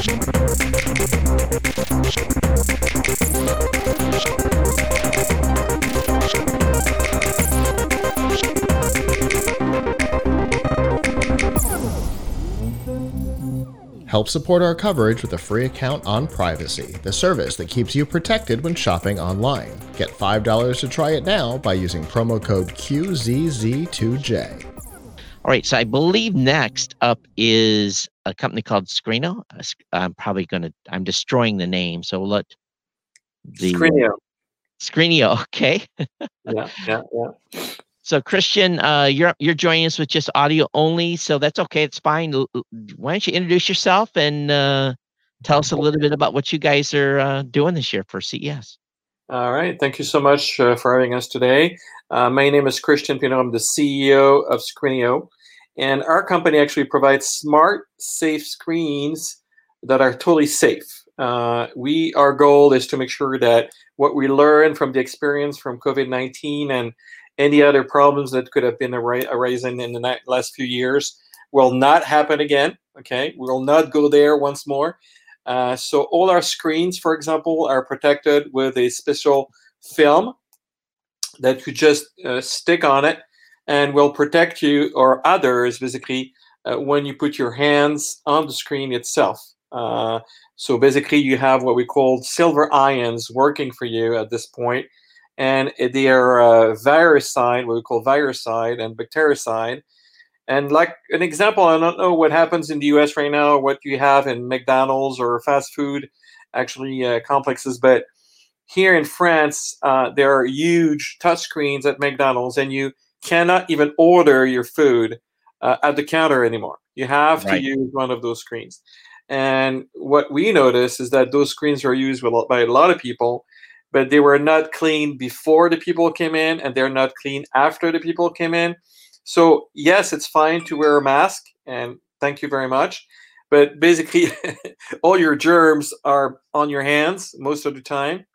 Help support our coverage with a free account on Privacy, the service that keeps you protected when shopping online. Get $5 to try it now by using promo code QZZ2J. All right, so I believe next up is a company called Skreeneo. Uh, I'm probably going to, I'm destroying the name, so let the Skreeneo. Skreeneo, okay. yeah, yeah, yeah. So Christian, uh, you're you're joining us with just audio only, so that's okay. It's fine. Why don't you introduce yourself and uh, tell us a little bit about what you guys are uh, doing this year for CES? All right. Thank you so much uh, for having us today. Uh, my name is Christian Pineau. I'm the CEO of Skreeneo, and our company actually provides smart, safe screens that are totally safe. Uh, we our goal is to make sure that what we learn from the experience from COVID nineteen and any other problems that could have been arising in the last few years will not happen again. Okay, we will not go there once more. Uh, so all our screens, for example, are protected with a special film that you just uh, stick on it and will protect you or others basically uh, when you put your hands on the screen itself. Uh, so basically, you have what we call silver ions working for you at this point and they are uh, viricide, what we call viricide and bactericide. And like an example, I don't know what happens in the US right now, what you have in McDonald's or fast food actually uh, complexes, but here in France, uh, there are huge touchscreens at McDonald's, and you cannot even order your food uh, at the counter anymore. You have right. to use one of those screens. And what we notice is that those screens are used by a lot of people, but they were not clean before the people came in and they're not clean after the people came in. So, yes, it's fine to wear a mask, and thank you very much. But basically, all your germs are on your hands most of the time.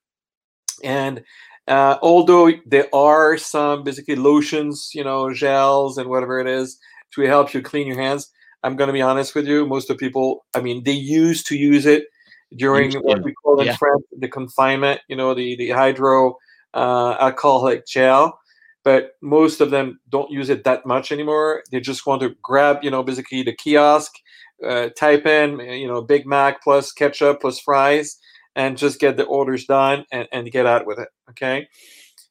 And uh, although there are some basically lotions, you know, gels and whatever it is to help you clean your hands, I'm going to be honest with you. Most of people, I mean, they used to use it during what we call in yeah. France the confinement, you know, the the hydro uh, alcoholic gel. But most of them don't use it that much anymore. They just want to grab, you know, basically the kiosk, uh, type in, you know, Big Mac plus ketchup plus fries, and just get the orders done and, and get out with it. Okay.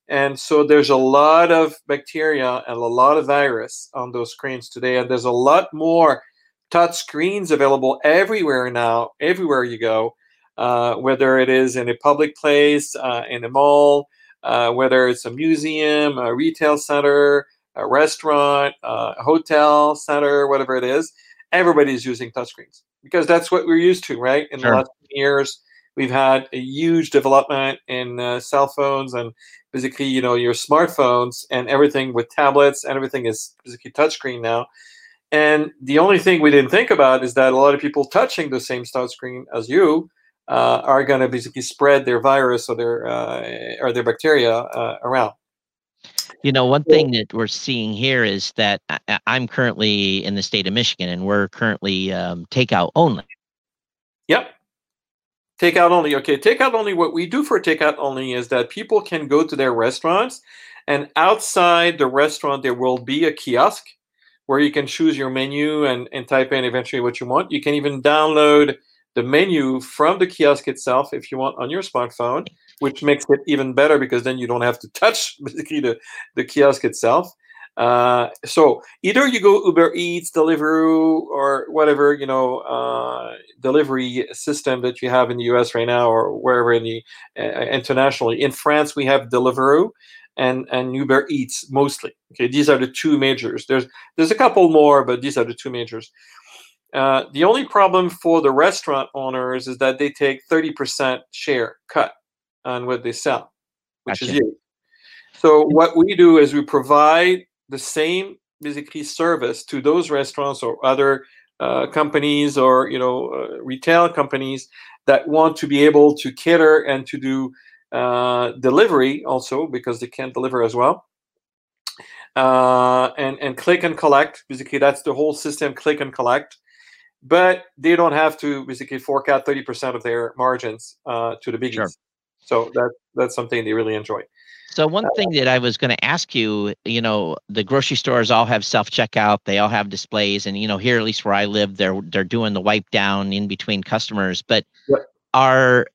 And so there's a lot of bacteria and a lot of virus on those screens today. And there's a lot more touch screens available everywhere now, everywhere you go, uh, whether it is in a public place, uh, in a mall, uh, whether it's a museum, a retail center, a restaurant, a hotel center, whatever it is. Everybody's using touchscreens because that's what we're used to, right? In sure. the last years, we've had a huge development in uh, cell phones and basically, you know, your smartphones and everything with tablets and everything is basically touchscreen now. And the only thing we didn't think about is that a lot of people touching the same start screen as you uh, are going to basically spread their virus or their uh, or their bacteria uh, around. You know, one thing that we're seeing here is that I, am currently in the state of Michigan, and we're currently um, takeout only. Yep, takeout only. Okay, takeout only. What we do for takeout only is that people can go to their restaurants, and outside the restaurant there will be a kiosk where you can choose your menu and, and type in eventually what you want. You can even download the menu from the kiosk itself if you want on your smartphone, which makes it even better because then you don't have to touch basically the, the kiosk itself. Uh, so either you go Uber Eats, Deliveroo, or whatever you know uh, delivery system that you have in the U.S. right now, or wherever in the uh, internationally. In France, we have Deliveroo, and and Uber Eats mostly. Okay, these are the two majors. There's there's a couple more, but these are the two majors. Uh, the only problem for the restaurant owners is that they take 30% share cut on what they sell, which gotcha. is you. So what we do is we provide the same basically service to those restaurants or other uh, companies or you know uh, retail companies that want to be able to cater and to do uh, delivery also because they can't deliver as well. Uh, and and click and collect basically that's the whole system click and collect but they don't have to basically fork out 30% of their margins uh, to the biggies. Sure. So that that's something they really enjoy. So one thing that I was going to ask you, you know, the grocery stores all have self checkout. They all have displays, and you know, here at least where I live, they're they're doing the wipe down in between customers. But yep. are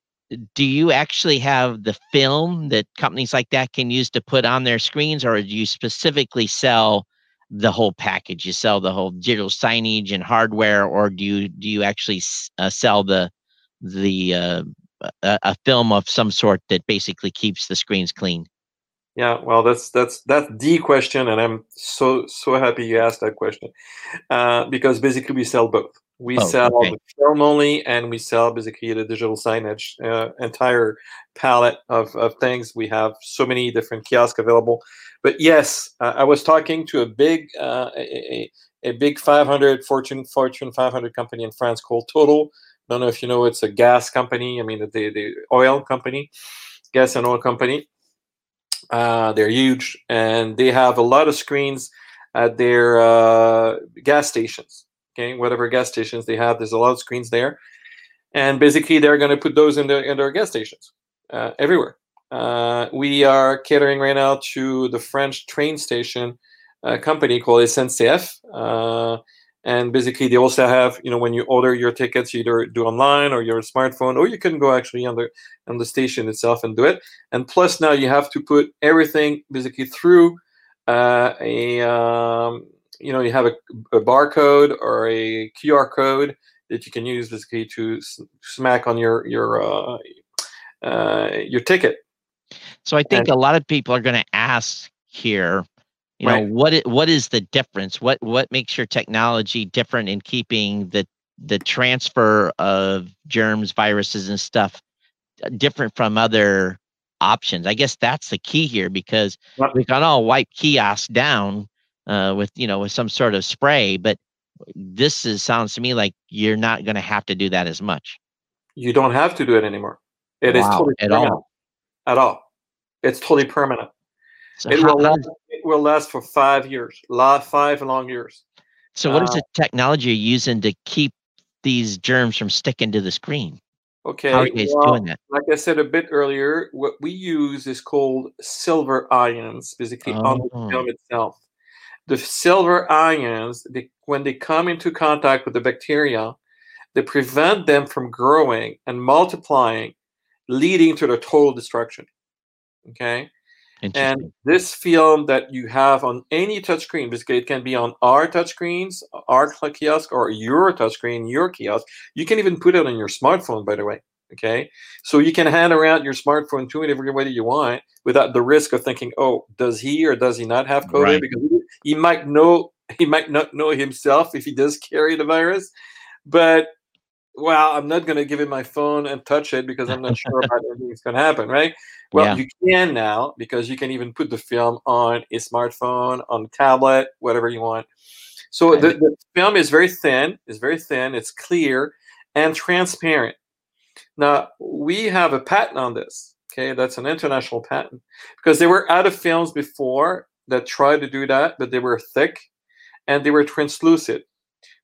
do you actually have the film that companies like that can use to put on their screens, or do you specifically sell the whole package? You sell the whole digital signage and hardware, or do you do you actually uh, sell the the uh, a, a film of some sort that basically keeps the screens clean? Yeah, well, that's that's that's the question, and I'm so so happy you asked that question uh, because basically we sell both. We oh, sell okay. the film only, and we sell basically the digital signage, uh, entire palette of, of things. We have so many different kiosks available. But yes, uh, I was talking to a big uh, a, a, big 500 Fortune Fortune 500 company in France called Total. I don't know if you know it's a gas company. I mean, the the oil company, gas and oil company. Uh, they're huge, and they have a lot of screens at their uh, gas stations okay, whatever gas stations they have. There's a lot of screens there, and basically they're going to put those in their in their gas stations uh, everywhere. Uh, we are catering right now to the French train station uh, company called SNCF. And basically, they also have, you know, when you order your tickets, you either do online or your smartphone, or you can go actually on the on the station itself and do it. And plus, now you have to put everything basically through uh, a um, you know you have a, a barcode or a QR code that you can use basically to smack on your your uh, uh, your ticket. So I think and, a lot of people are going to ask here, you right. know, what it, what is the difference? What what makes your technology different in keeping the the transfer of germs, viruses, and stuff uh, different from other options? I guess that's the key here because we can all wipe kiosks down uh, with you know with some sort of spray, but this is sounds to me like you're not going to have to do that as much. You don't have to do it anymore. It wow, is totally at permanent. all. At all, it's totally permanent. So it, how, will it will last for five years, last five long years. So, what uh, is the technology you're using to keep these germs from sticking to the screen? Okay, how are you well, doing that? Like I said a bit earlier, what we use is called silver ions, basically oh. on the oh. film itself the silver ions, they, when they come into contact with the bacteria, they prevent them from growing and multiplying, leading to their total destruction. Okay. And this film that you have on any touchscreen, basically it can be on our touchscreens, our kiosk, or your touchscreen, your kiosk. You can even put it on your smartphone, by the way. Okay, so you can hand around your smartphone to everybody you want without the risk of thinking, "Oh, does he or does he not have COVID?" Right. Because he might know he might not know himself if he does carry the virus. But well, I'm not going to give him my phone and touch it because I'm not sure about everything's going to happen, right? Well, yeah. you can now because you can even put the film on a smartphone, on a tablet, whatever you want. So the, the film is very thin. It's very thin. It's clear and transparent. Now, we have a patent on this. Okay, that's an international patent because there were other films before that tried to do that, but they were thick and they were translucent,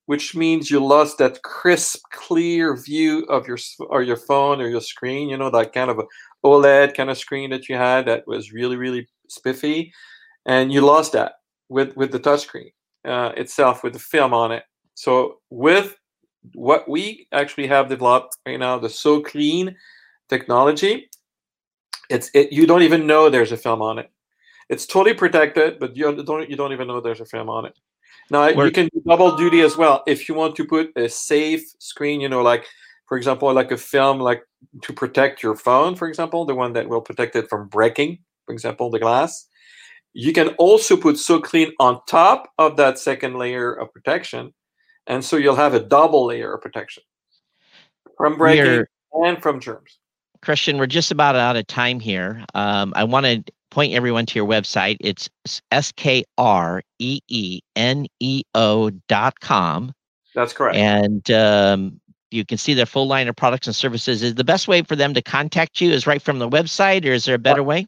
which means you lost that crisp, clear view of your or your phone or your screen. You know that kind of OLED kind of screen that you had that was really, really spiffy, and you lost that with with the touchscreen uh, itself with the film on it. So with what we actually have developed right now, the So Clean technology, it's it, you don't even know there's a film on it. It's totally protected, but you don't you don't even know there's a film on it. Now you can do double duty as well if you want to put a safe screen. You know, like for example, like a film, like to protect your phone, for example, the one that will protect it from breaking, for example, the glass. You can also put So Clean on top of that second layer of protection and so you'll have a double layer of protection from breaking and from germs. Christian, we're just about out of time here. Um, I want to point everyone to your website. It's S K R E E N E O dot com. That's correct. And um, you can see their full line of products and services. Is the best way for them to contact you is right from the website, or is there a better way?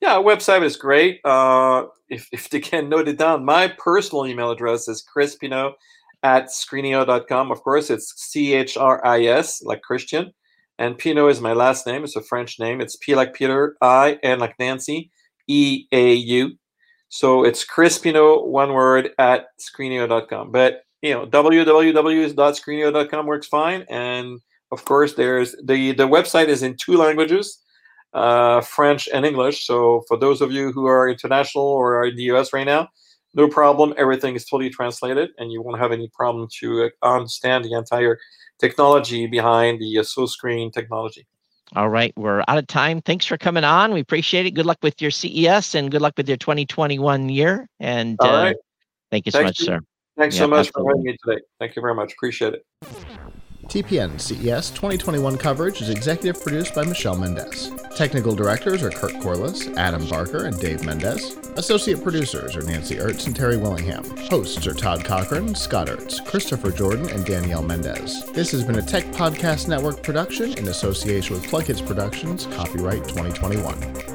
Yeah, website is great. Uh, if, if they can note it down, my personal email address is Chris Pineau at skreeneo.com. Of course, it's C H R I S, like Christian. And Pineau is my last name. It's a French name. It's P like Peter, I, N like Nancy, E A U. So it's Chris Pineau, one word, at skreeneo.com. But, you know, www.skreeneo.com works fine. And of course, there's the, the website is in two languages. Uh, French and English. So for those of you who are international or are in the US right now, no problem. Everything is totally translated, and you won't have any problem to uh, understand the entire technology behind the uh, SoScreen technology. All right, we're out of time. Thanks for coming on. We appreciate it. Good luck with your CES and good luck with your 2021 year. And All right. uh, thank you so Thank much, you. sir. Thanks Yeah, so much absolutely. for having me today. Thank you very much. Appreciate it. TPN CES 2021 coverage is executive produced by Michelle Mendez. Technical directors are Kurt Corliss, Adam Barker, and Dave Mendez. Associate producers are Nancy Ertz and Terry Willingham. Hosts are Todd Cochran, Scott Ertz, Christopher Jordan, and Danielle Mendez. This has been a Tech Podcast Network production in association with PLuGHiTz Productions, copyright 2021.